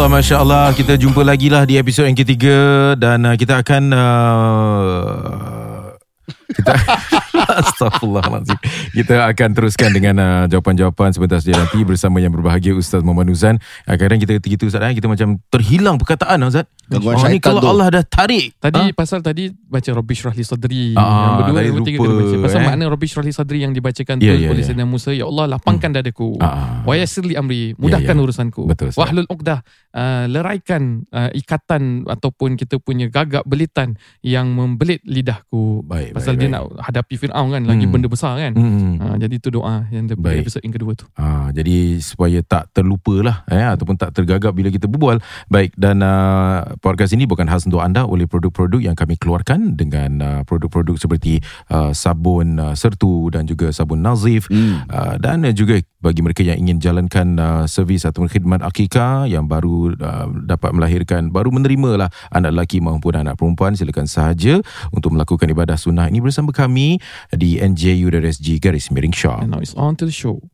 Allah, Masya Allah. Kita jumpa lagi lah di episod yang ketiga dan uh, kita akan... Uh, kita Astaghfirullahaladzim Kita akan teruskan dengan uh, jawapan-jawapan sebentar saja nanti bersama yang berbahagia Ustaz Muhammad Nuzan uh, Kadang kita itu Ustaz eh, kita macam terhilang perkataan Ustaz Gangguan Oh, ni kalau tu. Allah dah tarik Tadi ha? pasal tadi baca Rabbi Shrah li Sadri. Ah, yang berdua yang lupa, kena baca. Pasal eh. makna Rabbi Shrah li Sadri yang dibacakan Ya, tu ya, oleh ya. Sayyidina Musa, ya Allah lapangkan dadaku. Ah. Wa yassir li amri, mudahkan Ya, ya. urusanku. Betul, Ustaz. Wahlul uqdah, uh, leraikan uh, ikatan ataupun kita punya gagak belitan yang membelit lidahku. Baik, Pasal baik, dia baik. nak hadapi Firaun kan, lagi Hmm. benda besar kan. Hmm. Uh, jadi itu doa yang Baik. episod yang kedua tu. Ha, jadi supaya tak terlupa lah eh, ataupun tak tergagap bila kita berbual. Baik dan uh, podcast ini bukan khas untuk anda oleh produk-produk yang kami keluarkan dengan uh, produk-produk seperti uh, sabun uh, sertu dan juga sabun nazif Hmm. uh, dan uh, juga bagi mereka yang ingin jalankan uh, servis atau khidmat akikah yang baru uh, dapat melahirkan baru menerima lah anak lelaki maupun anak perempuan silakan sahaja untuk melakukan ibadah sunnah ini bersama kami di nju.sg garis miring Shah. And now it's on to the show.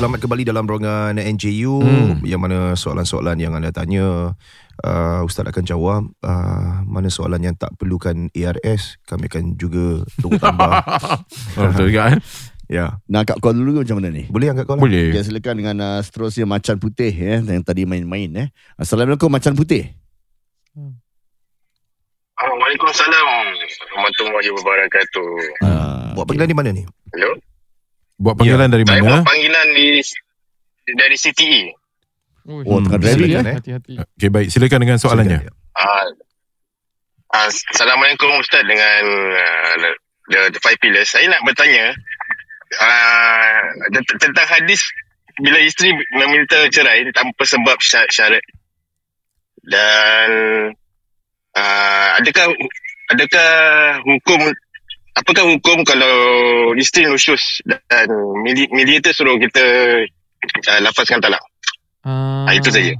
Selamat kembali dalam rongan NJU Hmm. yang mana soalan-soalan yang anda tanya uh, Ustaz akan jawab uh, mana soalan yang tak perlukan ARS kami akan juga tunggu tambah. Betul juga eh? ya. Nak angkat call dulu ke macam mana ni? Boleh angkat kau lah. Boleh. Okay, silakan dengan uh, seterusnya Macan Putih ya, yang tadi main-main. Eh. Assalamualaikum Macan Putih. Ah, Waalaikumsalam warahmatullahi wabarakatuh. Uh, Buat panggilan di mana ni? Hello. Buat panggilan dari Saya mana? buat panggilan di dari. CTE. Ui, Oh, tengah driving silakan, eh? Hati-hati. Okey baik, silakan dengan soalannya. Ah, ah, Assalamualaikum Ustaz dengan uh, the, the Five Pillars. Saya nak bertanya uh, tentang hadis bila isteri meminta cerai tanpa sebab sya- syarat dan uh, adakah adakah hukum apakah hukum kalau isteri nusyus dan medi- mediator suruh kita uh, lafazkan talak Ah, Ah, itu saja.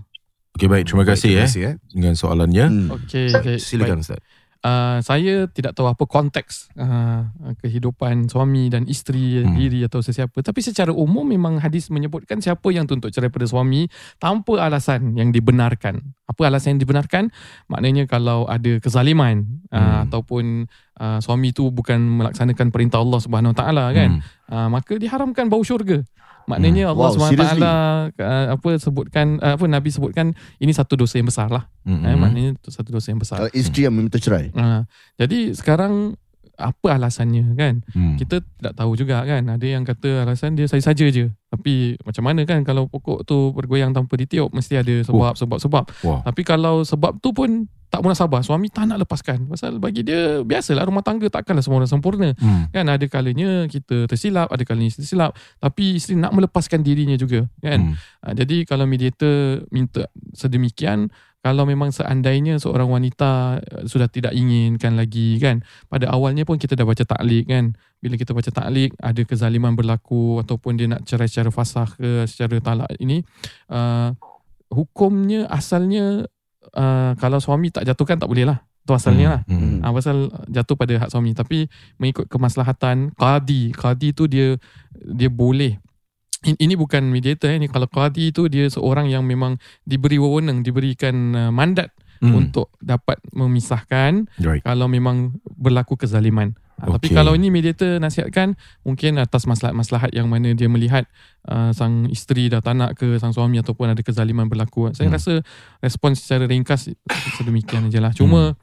Okey baik, terima kasih Terima eh kasih eh. dengan soalannya. Hmm. Okey, okay. Silakan Ustaz. Uh, saya tidak tahu apa konteks uh, kehidupan suami dan isteri Hmm. diri atau sesiapa tapi secara umum memang hadis menyebutkan siapa yang tuntut cerai pada suami tanpa alasan yang dibenarkan apa alasan yang dibenarkan maknanya kalau ada kezaliman Hmm. uh, ataupun uh, suami tu bukan melaksanakan perintah Allah Subhanahu Wa Taala kan Hmm. uh, maka diharamkan bau syurga maknanya Hmm. Allah Wow? Taala uh, apa sebutkan uh, apa nabi sebutkan ini satu dosa yang besar lah Hmm. eh, maknanya satu dosa yang besar Kalau isteri yang meminta cerai. Ha, jadi sekarang apa alasannya kan? Hmm. Kita tidak tahu juga kan. Ada yang kata alasan dia saya saja je. Tapi macam mana kan kalau pokok tu bergoyang tanpa ditiup mesti ada sebab sebab sebab. Wah. Tapi kalau sebab tu pun tak munasabah suami tak nak lepaskan. Pasal bagi dia biasalah rumah tangga takkanlah semua orang sempurna. Hmm. Kan ada kalanya kita tersilap, ada kalanya isteri tersilap. Tapi isteri nak melepaskan dirinya juga kan. Hmm. Ha, jadi kalau mediator minta sedemikian, kalau memang seandainya seorang wanita eh, sudah tidak inginkan lagi kan, pada awalnya pun kita dah baca taklik kan. Bila kita baca taklik, ada kezaliman berlaku ataupun dia nak cerai secara fasah ke secara talak ini, uh, hukumnya asalnya uh, kalau suami tak jatuhkan tak boleh lah. Itu asalnya lah. Hmm. Ah pasal jatuh pada hak suami tapi mengikut kemaslahatan qadi qadi tu dia dia boleh ini bukan mediator eh. ini kalau qadi tu dia seorang yang memang diberi wewenang diberikan uh, mandat Hmm. untuk dapat memisahkan Right. kalau memang berlaku kezaliman Ha, Tapi Okey. kalau ini mediator nasihatkan mungkin atas maslahat-maslahat yang mana dia melihat uh, sang isteri dah tak nak ke sang suami ataupun ada kezaliman berlaku. Saya Hmm. rasa respons secara ringkas sedemikian je lah. Cuma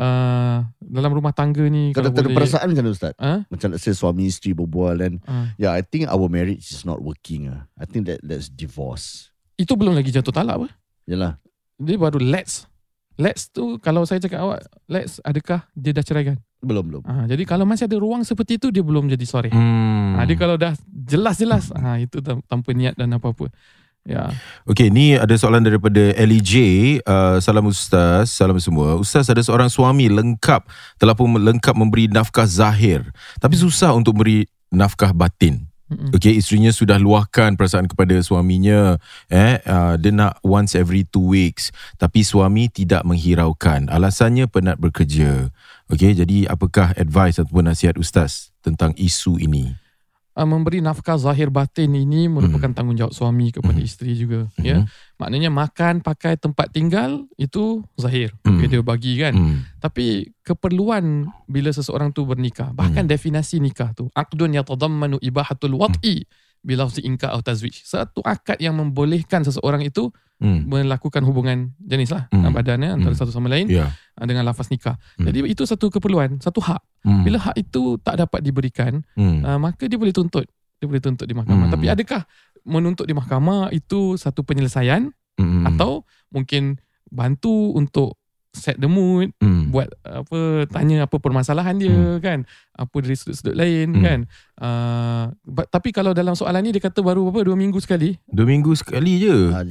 uh, dalam rumah tangga ni Kalau kalau tak ada boleh perasaan macam mana Ustaz? Ha? Macam let's say suami isteri berbual dan uh, yeah, I think our marriage is not working. ah. I think that that's divorce. itu belum lagi jatuh talak apa? Yalah. Dia baru let's. Let's tu kalau saya cakap awak let's adakah dia dah ceraikan? Belum belum. Ha, jadi kalau masih ada ruang seperti itu dia belum jadi sorry. Hmm. Ha, dia kalau dah jelas-jelas ha, itu tanpa niat dan apa-apa. Ya. Okey, ni ada soalan daripada LEJ. Uh, salam Ustaz, salam semua. Ustaz ada seorang suami lengkap, telah pun lengkap memberi nafkah zahir. Tapi susah untuk beri nafkah batin. Mm-mm. Okey, isterinya sudah luahkan perasaan kepada suaminya. Eh, uh, dia nak once every two weeks. Tapi suami tidak menghiraukan. Alasannya penat bekerja. Okey, jadi apakah advice ataupun nasihat Ustaz tentang isu ini? Uh, memberi nafkah zahir batin ini merupakan tanggungjawab suami kepada Mhm. isteri juga. Ya. Maknanya makan, pakai, tempat tinggal itu zahir. Okay, dia bagi kan. Hmm. Tapi keperluan bila seseorang tu bernikah, bahkan Hmm. definisi nikah tu, aqdun yatadammanu ibahatul wat'i bilafzi inka atau tazwij. Satu akad yang membolehkan seseorang itu Hmm. melakukan hubungan jenis lah Hmm. badannya antara Hmm. satu sama lain Ya. uh, dengan lafaz nikah. Hmm. Jadi itu satu keperluan, satu hak. Hmm. Bila hak itu tak dapat diberikan, Hmm. uh, maka dia boleh tuntut. Dia boleh tuntut di mahkamah. Hmm. Tapi adakah menuntut di mahkamah itu satu penyelesaian Hmm. atau mungkin bantu untuk set the mood, Hmm. buat apa tanya apa permasalahan dia Hmm. kan apa dari sudut-sudut lain Hmm. kan uh, but, tapi kalau dalam soalan ni dia kata baru apa dua minggu sekali Dua minggu sekali je. Ah,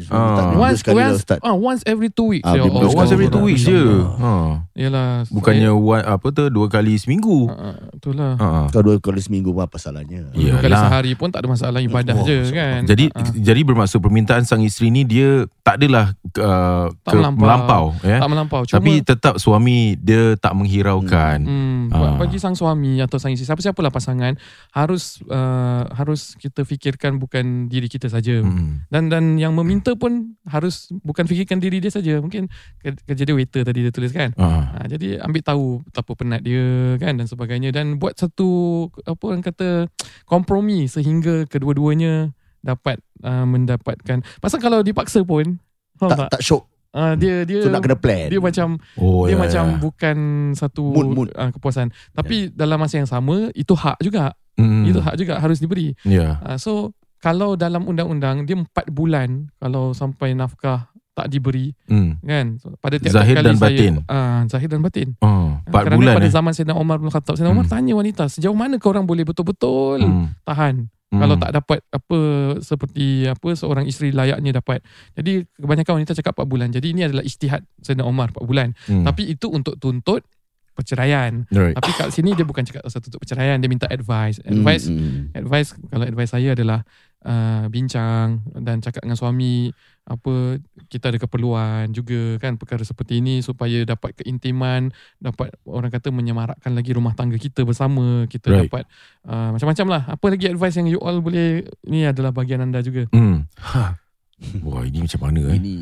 dua once sekali once ah, once every two weeks Ah, Oh, once every two weeks je. Ha. yalah Bukannya one, apa tu dua kali seminggu. uh, itulah Ha. Kau dua kali seminggu pun apa salahnya? Ya. dua kali sehari pun tak ada masalah ibadah Oh, je kan Jadi Ah, ah. jadi bermaksud permintaan sang isteri ni dia tak adalah uh, Tak ke, melampau. melampau ya. tak melampau cuma Tapi tetap suami dia tak menghiraukan. Hmm, Ah. bagi sang suami atau sang isteri siapa-siapalah pasangan harus uh, harus kita fikirkan bukan diri kita saja. Hmm. dan dan yang meminta pun harus bukan fikirkan diri dia saja. Mungkin ke- kerja dia waiter tadi dia tulis kan. Ha. ha, jadi ambil tahu betapa penat dia kan dan sebagainya. Dan buat satu apa orang kata kompromi sehingga kedua-duanya dapat uh, mendapatkan. Pasal kalau dipaksa pun Tak tak, tak syok. Uh, dia dia So nak kena plan. dia macam Oh, dia ya, macam ya. bukan satu Mood, mood. Uh, kepuasan tapi dalam masa yang sama itu hak juga Hmm. itu hak juga harus diberi Ya. Uh, so kalau dalam undang-undang dia 4 bulan kalau sampai nafkah tak diberi Hmm. kan so, pada tiap-tiap Zahir kali dan saya, batin. uh, zahir dan batin Oh, 4 Kerana bulan pada eh. zaman Sayyidina Umar bin Khattab Sayyidina Umar Hmm. tanya wanita sejauh mana kau orang boleh betul-betul Hmm. tahan Hmm. kalau tak dapat apa seperti apa seorang isteri layaknya dapat jadi kebanyakan wanita cakap 4 bulan jadi ini adalah ijtihad Sayyidina Umar 4 bulan Hmm. tapi itu untuk tuntut perceraian Right. tapi kat sini dia bukan cakap pasal tuntut perceraian dia minta advice Hmm, advice hmm. advice kalau advice saya adalah uh, bincang dan cakap dengan suami apa kita ada keperluan juga kan perkara seperti ini supaya dapat keintiman dapat orang kata menyemarakkan lagi rumah tangga kita bersama kita Right. dapat uh, macam-macam lah apa lagi advice yang you all boleh ni adalah bahagian anda juga Hmm. Ha. Wah, ini macam mana eh? Ini.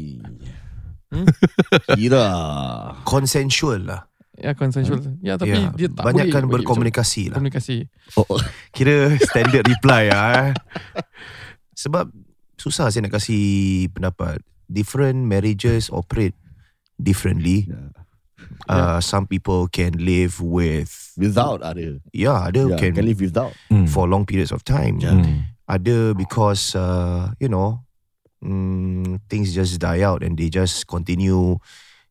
Hmm? Kira. Consensual lah. ya consensual ya tapi Ya, dia tak banyakkan boleh berkomunikasi lah. komunikasi Oh, oh. Kira standard reply lah eh. Sebab susah saya nak kasih pendapat. Different marriages operate differently. Yeah. Uh, some people can live with Without ada. yeah, ada Yeah, can, can live without. Hmm. for long periods of time. Yeah. Hmm. Ada because uh, you know mm, things just die out and they just continue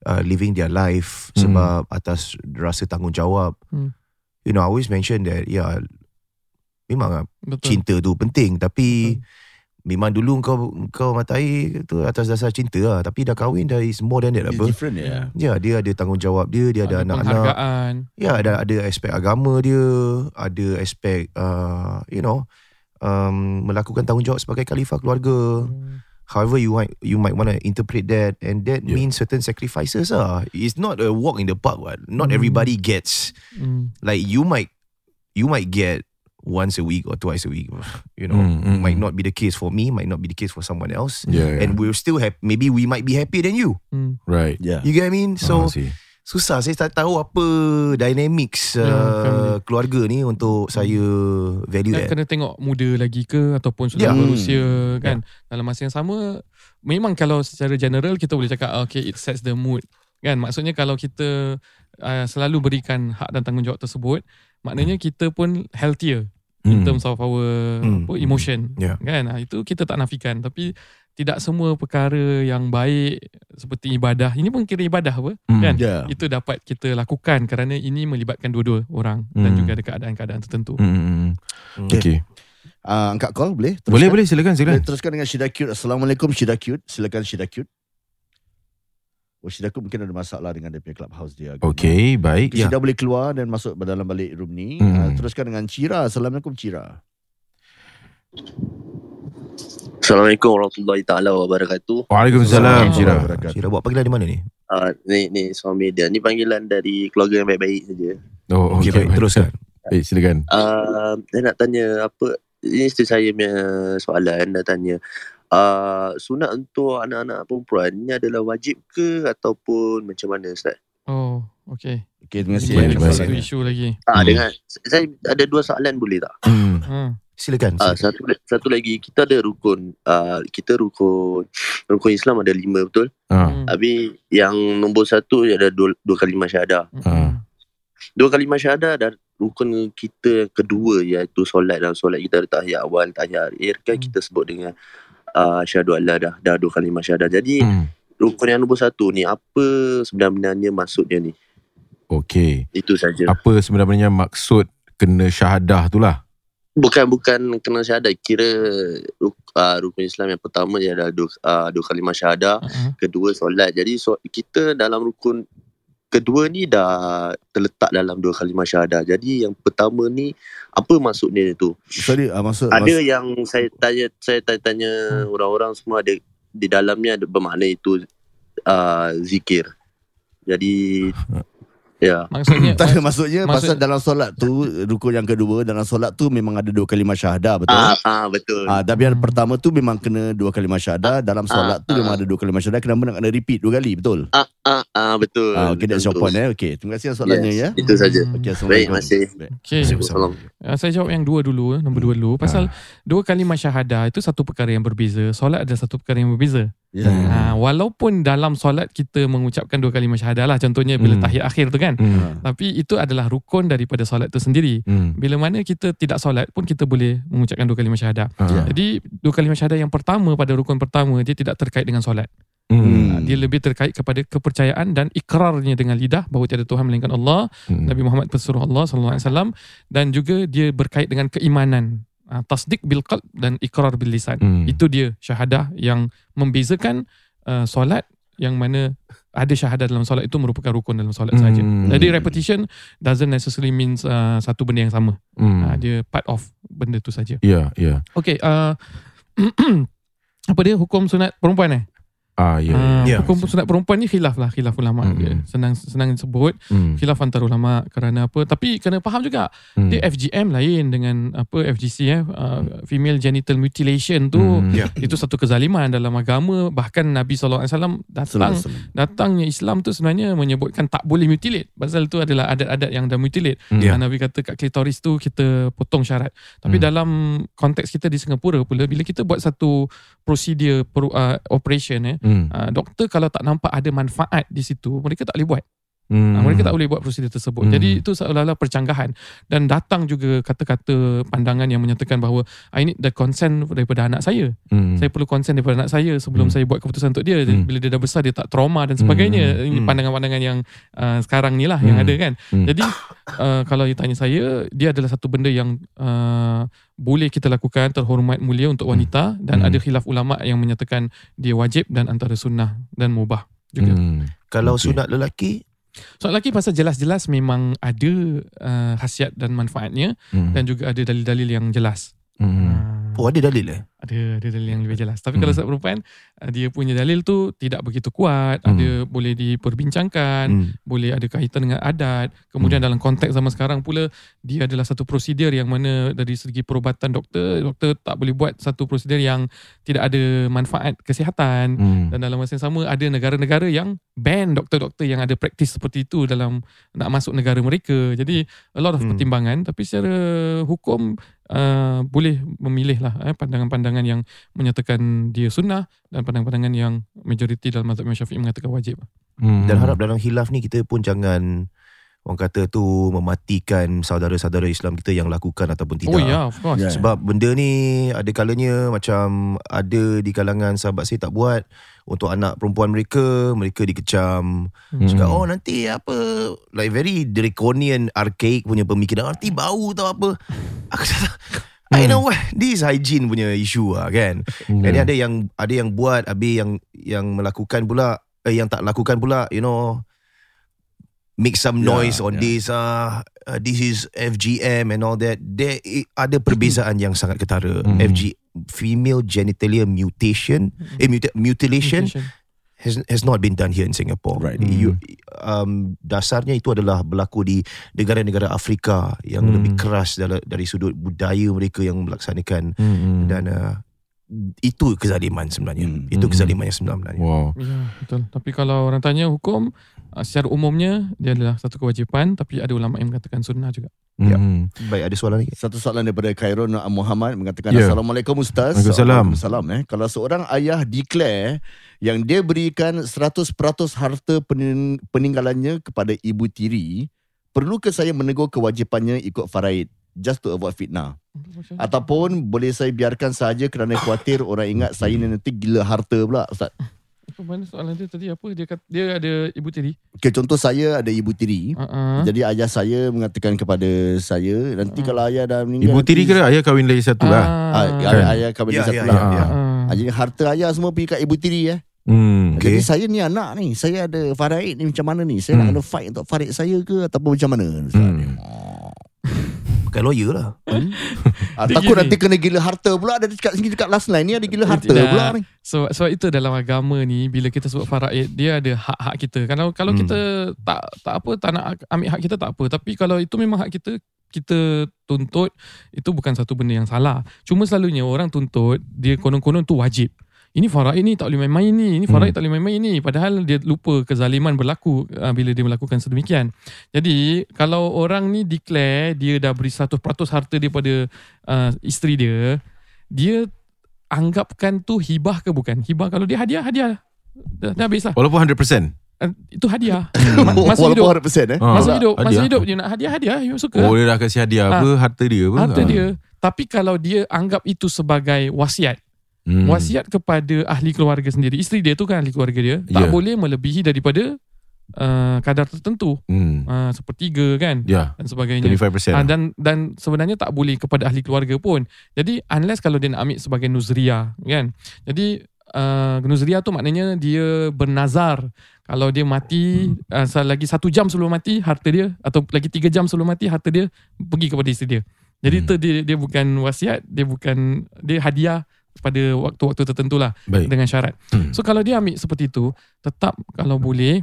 uh, living their life Hmm. sebab atas rasa tanggungjawab. Hmm. You know, I always mention that yeah, memang ah, betul cinta tu penting tapi Betul. Memang dulu kau kau matai tu atas dasar cinta lah tapi dah kahwin dah is more than that It's apa. different ya. Ya, dia ada tanggungjawab dia, dia ada, anak-anak. penghargaan Ya, ada ada aspek agama dia, ada aspek uh, you know, um, melakukan tanggungjawab sebagai khalifah keluarga. However you might you might want to interpret that and that Yeah. means certain sacrifices ah. It's not a walk in the park. What? Not Hmm. everybody gets Hmm. like you might you might get once a week or twice a week. You know, Mm, mm, might mm. not be the case for me, might not be the case for someone else. Yeah, yeah. And we're still happy. Maybe we might be happier than you. Hmm. right. Yeah. You get what I mean? So see. susah saya tak tahu apa dynamics Ya, uh, keluarga ni untuk saya value Kan add. kena tengok muda lagi ke ataupun sudah Ya. berusia kan dalam masa yang sama memang kalau secara general kita boleh cakap okay it sets the mood kan maksudnya kalau kita uh, selalu berikan hak dan tanggungjawab tersebut maknanya kita pun healthier in Hmm. terms of our Hmm. apa, emotion Ya. kan Ah, itu kita tak nafikan tapi tidak semua perkara yang baik seperti ibadah ini pun kira ibadah apa Hmm. kan Ya. itu dapat kita lakukan kerana ini melibatkan dua-dua orang dan Hmm. juga ada keadaan-keadaan tertentu. Hmm, hmm, hmm. Hmm. Okay. Uh, angkat call boleh? Boleh, boleh. Silakan, silakan. Boleh teruskan dengan Shida Cute. Assalamualaikum Shida Cute. Silakan Shida Cute. Shida Cute mungkin ada masalah dengan dia punya clubhouse dia. Okay, baik. Okay, Shida boleh keluar dan masuk dalam balik room ni. Hmm. Uh, teruskan dengan Cira. Assalamualaikum Cira. Assalamualaikum warahmatullahi taala wabarakatuh. Waalaikumsalam, Cira. Cira buat panggilan di mana ni? Uh, ni ni suami dia. Ni panggilan dari keluarga yang baik-baik saja. Oh, Okey, baik. Teruskan. Baik, silakan. Uh, saya nak tanya apa ini isteri saya punya soalan nak tanya. Uh, sunat untuk anak-anak perempuan ni adalah wajib ke ataupun macam mana Ustaz? Oh, okey. Okay, terima kasih. Ada satu isu lagi. Ah Hmm. dengan saya ada dua soalan boleh tak? Hmm. Ha. Silakan. Ah silakan. satu satu lagi kita ada rukun uh, kita rukun rukun Islam ada lima betul? Ah. Hmm. Habis yang nombor satu ada dua, dua kalimah syahadah. Hmm. Dua kalimah syahadah dan rukun kita kedua iaitu solat dalam solat kita ada tahiyat awal, tahiyat akhir kan Hmm. kita sebut dengan uh, syahadu Allah dah dah dua kalimah syahadah. Jadi Hmm. rukun yang nombor satu ni apa sebenarnya maksudnya ni? Okay. Itu saja. Apa sebenarnya maksud kena syahadah tu lah? Bukan bukan kena syahadah kira uh, rukun Islam yang pertama dia adalah dua, uh, dua kalimah syahadah, Ha. kedua solat. Jadi so, kita dalam rukun kedua ni dah terletak dalam dua kalimah syahadah. Jadi yang pertama ni apa maksudnya tu? Sorry, uh, maksud, ada maksud yang saya tanya saya tanya-tanya Hmm. orang-orang semua ada di dalamnya ada bermakna itu uh, zikir. Jadi ya. Maksudnya tak ada maksudnya Maksud- pasal dalam solat tu rukun yang kedua dalam solat tu memang ada dua kalimah syahadah betul? Ah, ah betul. Ah, tapi yang pertama tu memang kena dua kalimah syahadah dalam solat tu ah. memang ada dua kalimah syahadah kenapa nak kena repeat dua kali betul? Ah ah ah betul. Ah, okay, that's your point eh. Okay, terima kasih soalannya Yes, ya. Itu saja. Hmm. Okay, Baik, Assalamualaikum. masih. Baik. Okey. Assalamualaikum. Uh, saya jawab yang dua dulu, eh, nombor dua dulu. Pasal dua kalimah syahadah itu satu perkara yang berbeza. Solat adalah satu perkara yang berbeza. Ya. Hmm. Ha, walaupun dalam solat kita mengucapkan dua kalimah syahadah lah. Contohnya bila Hmm. tahiyat akhir tu kan. Hmm. Tapi itu adalah rukun daripada solat itu sendiri. Hmm. Bila mana kita tidak solat pun kita boleh mengucapkan dua kalimah syahadah. Ah. Jadi dua kalimah syahadah yang pertama pada rukun pertama dia tidak terkait dengan solat. Hmm. Ha, Dia lebih terkait kepada kepercayaan dan ikrarnya dengan lidah bahawa tiada Tuhan melainkan Allah, Hmm. Nabi Muhammad pesuruh Allah sallallahu alaihi wasallam dan juga dia berkait dengan keimanan. Ha, tasdik bil qalb dan ikrar bil lisan. Hmm. Itu dia syahadah yang membezakan uh, solat yang mana ada syahadah dalam solat itu merupakan rukun dalam solat saja. Hmm. Jadi repetition doesn't necessarily means uh, satu benda yang sama. Hmm. Uh, dia part of benda tu saja. Ya, ya. Okay, uh, apa dia hukum sunat perempuan eh? Ah, ya. Ah, Ya. Hukum sunat perempuan ni khilaf lah, khilaf ulama. Dia senang senang sebut Hmm. khilaf antara ulama kerana apa? Tapi kena faham juga Hmm. dia FGM lain dengan apa FGC eh uh, female genital mutilation tu Hmm. Ya. itu satu kezaliman dalam agama bahkan Nabi SAW datang Assalamualaikum. datangnya Islam tu sebenarnya menyebutkan tak boleh mutilate pasal tu adalah adat-adat yang dah mutilate. Ya. yeah. Nabi kata kat klitoris tu kita potong syarat tapi Hmm. dalam konteks kita di Singapura pula bila kita buat satu prosedur per, uh, operation eh Hmm. uh, doktor kalau tak nampak ada manfaat di situ mereka tak boleh buat Hmm. Hmm. Mereka tak boleh buat prosedur tersebut. Hmm. Jadi itu seolah-olah percanggahan dan datang juga kata-kata pandangan yang menyatakan bahawa I need the consent daripada anak saya. Hmm. Saya perlu consent daripada anak saya sebelum Hmm. saya buat keputusan untuk dia. Hmm. Bila dia dah besar dia tak trauma dan sebagainya. Ini Hmm. pandangan-pandangan yang uh, sekarang ni lah yang Hmm. ada kan. Hmm. Jadi uh, kalau you tanya saya, dia adalah satu benda yang uh, boleh kita lakukan terhormat mulia untuk wanita dan Hmm. ada khilaf ulama yang menyatakan dia wajib dan antara sunnah dan mubah juga. Hmm. Kalau Okey. sunat lelaki, Soal lelaki pasal jelas-jelas memang ada uh, khasiat dan manfaatnya Hmm. dan juga ada dalil-dalil yang jelas. Hmm. Uh, oh ada dalil eh? ada ada dalil yang lebih jelas. Tapi Hmm. kalau perempuan uh, dia punya dalil tu tidak begitu kuat, Hmm. ada boleh diperbincangkan, Hmm. boleh ada kaitan dengan adat. Kemudian Hmm. dalam konteks zaman sekarang pula dia adalah satu prosedur yang mana dari segi perubatan doktor, doktor tak boleh buat satu prosedur yang tidak ada manfaat kesihatan. Hmm. Dan dalam masa yang sama ada negara-negara yang ban doktor-doktor yang ada praktis seperti itu dalam nak masuk negara mereka. Jadi a lot of Hmm. pertimbangan tapi secara hukum uh, boleh memilih lah eh, pandangan-pandangan yang menyatakan dia sunnah dan pandangan-pandangan yang majoriti dalam mazhab Imam Syafi'i mengatakan wajib. Hmm. Dan harap dalam hilaf ni kita pun jangan orang kata tu mematikan saudara-saudara Islam kita yang lakukan ataupun tidak. Oh ya, yeah, of course. Ya. Sebab benda ni ada kalanya macam ada di kalangan sahabat saya tak buat untuk anak perempuan mereka, mereka dikecam. Hmm. Cakap oh nanti apa like very draconian archaic punya pemikiran nanti bau tau apa. Aku cakap I know what this hygiene punya issue lah kan. Hmm. Jadi ada yang ada yang buat habis yang yang melakukan pula eh, yang tak lakukan pula you know make some Yeah, noise on yeah. this uh, uh, this is FGM and all that there ada perbezaan yang sangat ketara Mhm. FG female genitalia mutation eh muta- mutilation Mutation. has has not been done here in Singapore. Right. You, um, dasarnya itu adalah berlaku di negara-negara Afrika yang Hmm. lebih keras dari, dari sudut budaya mereka yang melaksanakan Hmm. dan uh, itu kezaliman sebenarnya. Hmm. Itu Hmm. kezaliman yang sebenarnya. Wow. Ya, betul. Tapi kalau orang tanya hukum, secara umumnya dia adalah satu kewajipan tapi ada ulama yang mengatakan sunnah juga. Ya. Hmm. Baik, ada soalan lagi? Satu soalan daripada Khairun Muhammad mengatakan Ya. Assalamualaikum Ustaz. Waalaikumsalam. Waalaikumsalam eh. Kalau seorang ayah declare yang dia berikan 100% harta pening- peninggalannya kepada ibu tiri, perlukah saya menegur kewajipannya ikut faraid just to avoid fitnah? Ataupun boleh saya biarkan saja kerana khawatir orang ingat saya ni nanti gila harta pula Ustaz. Apa mana soalan dia tadi apa dia kata dia ada ibu tiri. Okay, contoh saya ada ibu tiri. Uh-uh. Jadi ayah saya mengatakan kepada saya nanti Ah. kalau ayah dah meninggal Ibu tiri nanti- ke ayah kahwin lagi satu lah. Ah, Ah, ayah, Kan? ayah kahwin Ya, satu ya, lah. ya. Ah. Jadi harta ayah semua pergi kat ibu tiri eh. Hmm. Okay. Jadi saya ni anak ni, saya ada faraid ni macam mana ni? Saya nak Hmm. kena fight untuk faraid saya ke ataupun macam mana? Hmm. Bukan lawyer lah. Ah, Dia takut nanti kena gila harta pula ada dekat sini dekat last line ni ada gila harta Tidak. pula ni. So sebab itu dalam agama ni bila kita sebut faraid dia ada hak-hak kita. Kalau kalau Hmm. kita tak tak apa tak nak ambil hak kita tak apa. Tapi kalau itu memang hak kita kita tuntut itu bukan satu benda yang salah. Cuma selalunya orang tuntut dia konon-konon tu wajib. Ini faraid ni tak boleh main-main ni. Ini faraid Hmm. tak boleh main-main ni. Padahal dia lupa kezaliman berlaku uh, bila dia melakukan sedemikian. Jadi kalau orang ni declare dia dah beri 100% harta dia pada uh, isteri dia, dia anggapkan tu hibah ke bukan? Hibah kalau dia hadiah, hadiah. Dah, dah habis lah. Walaupun 100%. Uh, Itu hadiah. Ma- masa hidup. Walaupun 100% eh. Ah. Masa hidup, masa hidup dia nak hadiah, hadiah. You suka. Oh dia dah kasih hadiah apa harta dia apa? harta Ah. dia. Tapi kalau dia anggap itu sebagai wasiat, Hmm. wasiat kepada ahli keluarga sendiri. Isteri dia tu kan ahli keluarga dia. Tak Ya. boleh melebihi daripada uh, kadar tertentu. Hmm. Uh, sepertiga kan Ya, dan sebagainya. 25%. Ah, dan dan sebenarnya tak boleh kepada ahli keluarga pun. Jadi unless kalau dia nak ambil sebagai nuzria kan. Jadi uh, nuzria tu maknanya dia bernazar kalau dia mati uh, lagi satu jam sebelum mati harta dia atau lagi tiga jam sebelum mati harta dia pergi kepada isteri dia. Jadi Hmm. tu dia dia bukan wasiat, dia bukan dia hadiah pada waktu-waktu tertentu lah Baik. dengan syarat. Hmm. So kalau dia ambil seperti itu, tetap kalau boleh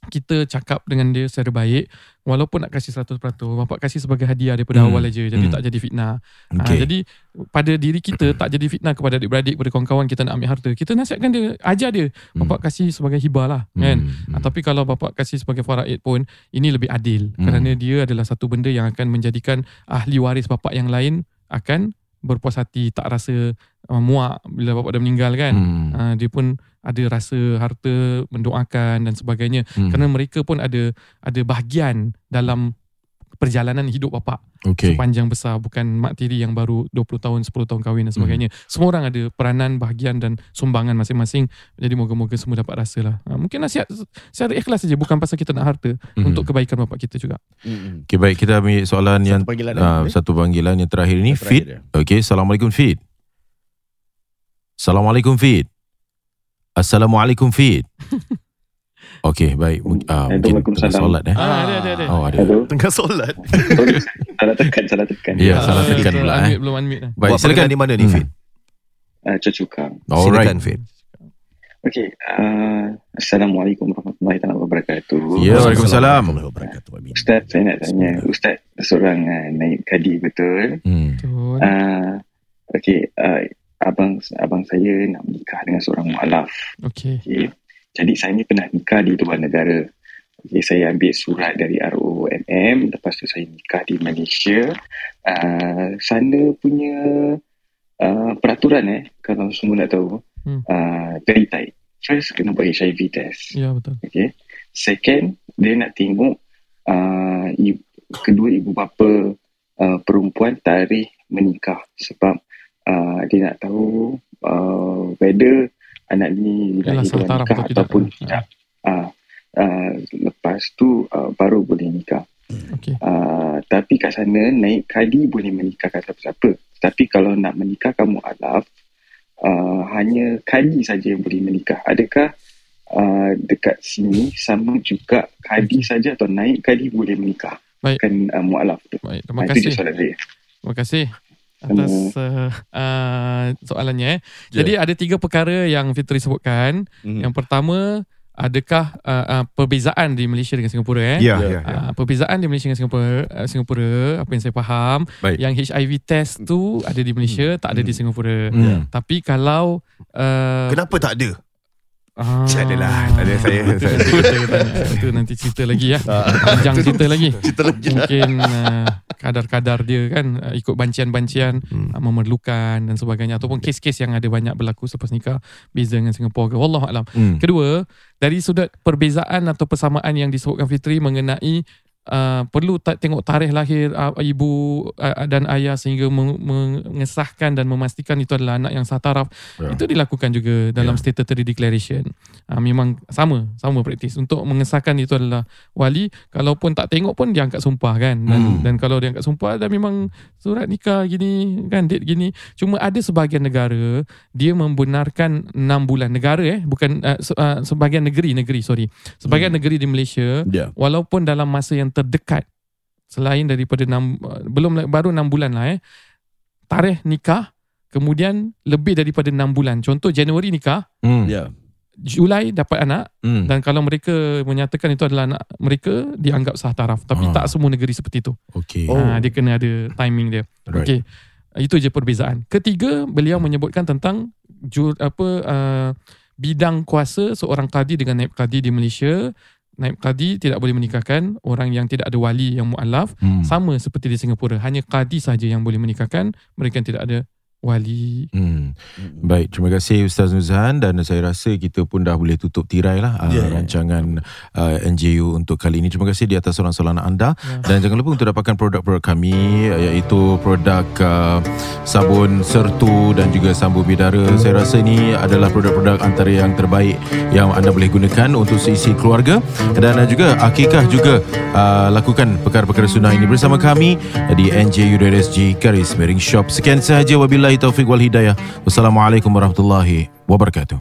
kita cakap dengan dia secara baik walaupun nak kasih 100% bapak kasih sebagai hadiah daripada Hmm. awal aja jadi Hmm. tak jadi fitnah. Okay. Okay. jadi pada diri kita tak jadi fitnah kepada adik-beradik, kepada kawan-kawan kita nak ambil harta. Kita nasihatkan dia, ajar dia, bapak kasih sebagai hibah lah kan. Hmm. Ah, tapi kalau bapak kasih sebagai faraid pun ini lebih adil Hmm. kerana dia adalah satu benda yang akan menjadikan ahli waris bapak yang lain akan berpuas hati tak rasa uh, muak bila bapak dah meninggal kan. Hmm. Uh, dia pun ada rasa harta mendoakan dan sebagainya Hmm. kerana mereka pun ada ada bahagian dalam perjalanan hidup bapak Okay. sepanjang besar bukan mak tiri yang baru 20 tahun 10 tahun kahwin dan sebagainya semua orang ada peranan bahagian dan sumbangan masing-masing jadi moga-moga semua dapat rasa lah uh, mungkin nasihat secara ikhlas saja bukan pasal kita nak harta Hmm. untuk kebaikan bapak kita juga Hmm. Okay, baik kita ambil soalan yang Satu panggilan uh, eh? satu panggilan yang terakhir ini Yang Fit. Okay, Assalamualaikum Fit. Assalamualaikum Fit. Assalamualaikum Fit. Okay, baik. Uh, mungkin tengah solat eh. ah, ada ada ada Oh, ada. Hello. Tengah solat. Sorry, salah tekan, salah tekan. Ya, salah Ah, tekan betul. pula eh. Belum unmute lah. Baik, Buat silakan. di mana ni, Hmm. Fit? Uh, Cocukang. Alright. Silakan, Fit. Okey. Uh, Assalamualaikum warahmatullahi wabarakatuh. Ya, Waalaikumsalam. Warahmatullahi wabarakatuh. Amin. Ustaz, saya nak tanya. Ustaz seorang uh, naik kadi betul? Hmm. Betul. Uh, Okey. Uh, abang abang saya nak menikah dengan seorang mualaf. Okey. Okey. Jadi saya ni pernah nikah di luar negara. Okey, saya ambil surat dari ROMM. Lepas tu saya nikah di Malaysia. Uh, sana punya uh, peraturan eh, kalau semua nak tahu, Hmm. uh, very tight. First, kena buat HIV test. Ya betul. Okay. Second, dia nak tengok uh, ibu, kedua ibu bapa uh, perempuan tarikh menikah sebab uh, dia nak tahu uh, whether anak ni taraf nikah atau tidak. ataupun Ah. tidak. Uh, uh, lepas tu uh, baru boleh nikah. Okey. Uh, tapi kat sana naik kadi boleh menikahkan siapa-siapa. Tapi kalau nak menikahkan mu'alaf, uh, hanya kadi saja yang boleh menikah. Adakah uh, dekat sini sama juga kadi saja atau naik kadi boleh menikah? Baik. Kan uh, mu'alaf tu. Baik, terima Ah, itu kasih. je soalan saya. Terima kasih atas uh, uh, soalannya. Eh. Jadi ada tiga perkara yang Fitri sebutkan. Mhm. Yang pertama, adakah uh, uh, perbezaan di Malaysia dengan Singapura? Eh? Ya, Ya. ya, ya. Uh, perbezaan di Malaysia dengan Singapura, uh, Singapura apa yang saya faham, Baik. yang HIV test tu ada di Malaysia, tak ada di Singapura. Hmm. Tapi kalau uh, Kenapa tak ada? Ah, Tak adalah. Tak ada saya. Itu saya. nanti kita tanya. Itu nanti cerita lagi ya. Panjang cerita lagi. Cerita lagi. Mungkin uh, kadar-kadar dia kan uh, ikut bancian-bancian Hmm. uh, memerlukan dan sebagainya ataupun kes-kes yang ada banyak berlaku selepas nikah beza dengan Singapura ke wallahu alam. Hmm. Kedua, dari sudut perbezaan atau persamaan yang disebutkan Fitri mengenai uh, perlu tak tengok tarikh lahir uh, ibu uh, dan ayah sehingga meng- mengesahkan dan memastikan itu adalah anak yang sah taraf. Ya. Itu dilakukan juga dalam Ya. statutory declaration. Uh, memang sama, sama praktis untuk mengesahkan itu adalah wali kalaupun tak tengok pun dia angkat sumpah kan dan Hmm. dan kalau dia angkat sumpah dan memang surat nikah gini kan date gini cuma ada sebahagian negara dia membenarkan 6 bulan negara eh bukan uh, se- uh, sebahagian negeri negeri sorry sebahagian negeri di Malaysia Ya. walaupun dalam masa yang terdekat selain daripada 6 uh, belum baru 6 bulan lah eh tarikh nikah kemudian lebih daripada 6 bulan contoh Januari nikah Hmm. Ya. Julai dapat anak Hmm. dan kalau mereka menyatakan itu adalah anak mereka dianggap sah taraf tapi Ah. tak semua negeri seperti itu Okey. Oh. oh. dia kena ada timing dia Right. okey itu je perbezaan ketiga beliau menyebutkan tentang ju, apa uh, bidang kuasa seorang kadi dengan naib kadi di Malaysia naib kadi tidak boleh menikahkan orang yang tidak ada wali yang mualaf Hmm. sama seperti di Singapura. Hanya kadi saja yang boleh menikahkan. Mereka yang tidak ada wali Hmm. Baik, terima kasih Ustaz Nuzhan dan saya rasa kita pun dah boleh tutup tirai lah uh, Ya. rancangan uh, NJU untuk kali ini. Terima kasih di atas soalan-soalan anda Ya. dan jangan lupa untuk dapatkan produk-produk kami iaitu produk uh, sabun sertu dan juga sambu bidara. Saya rasa ini adalah produk-produk antara yang terbaik yang anda boleh gunakan untuk seisi keluarga dan uh, juga akikah juga uh, lakukan perkara-perkara sunnah ini bersama kami di NJU.SG Karis Mering Shop. Sekian sahaja wabillahi taufiq wal hidayah. Wassalamualaikum warahmatullahi wabarakatuh.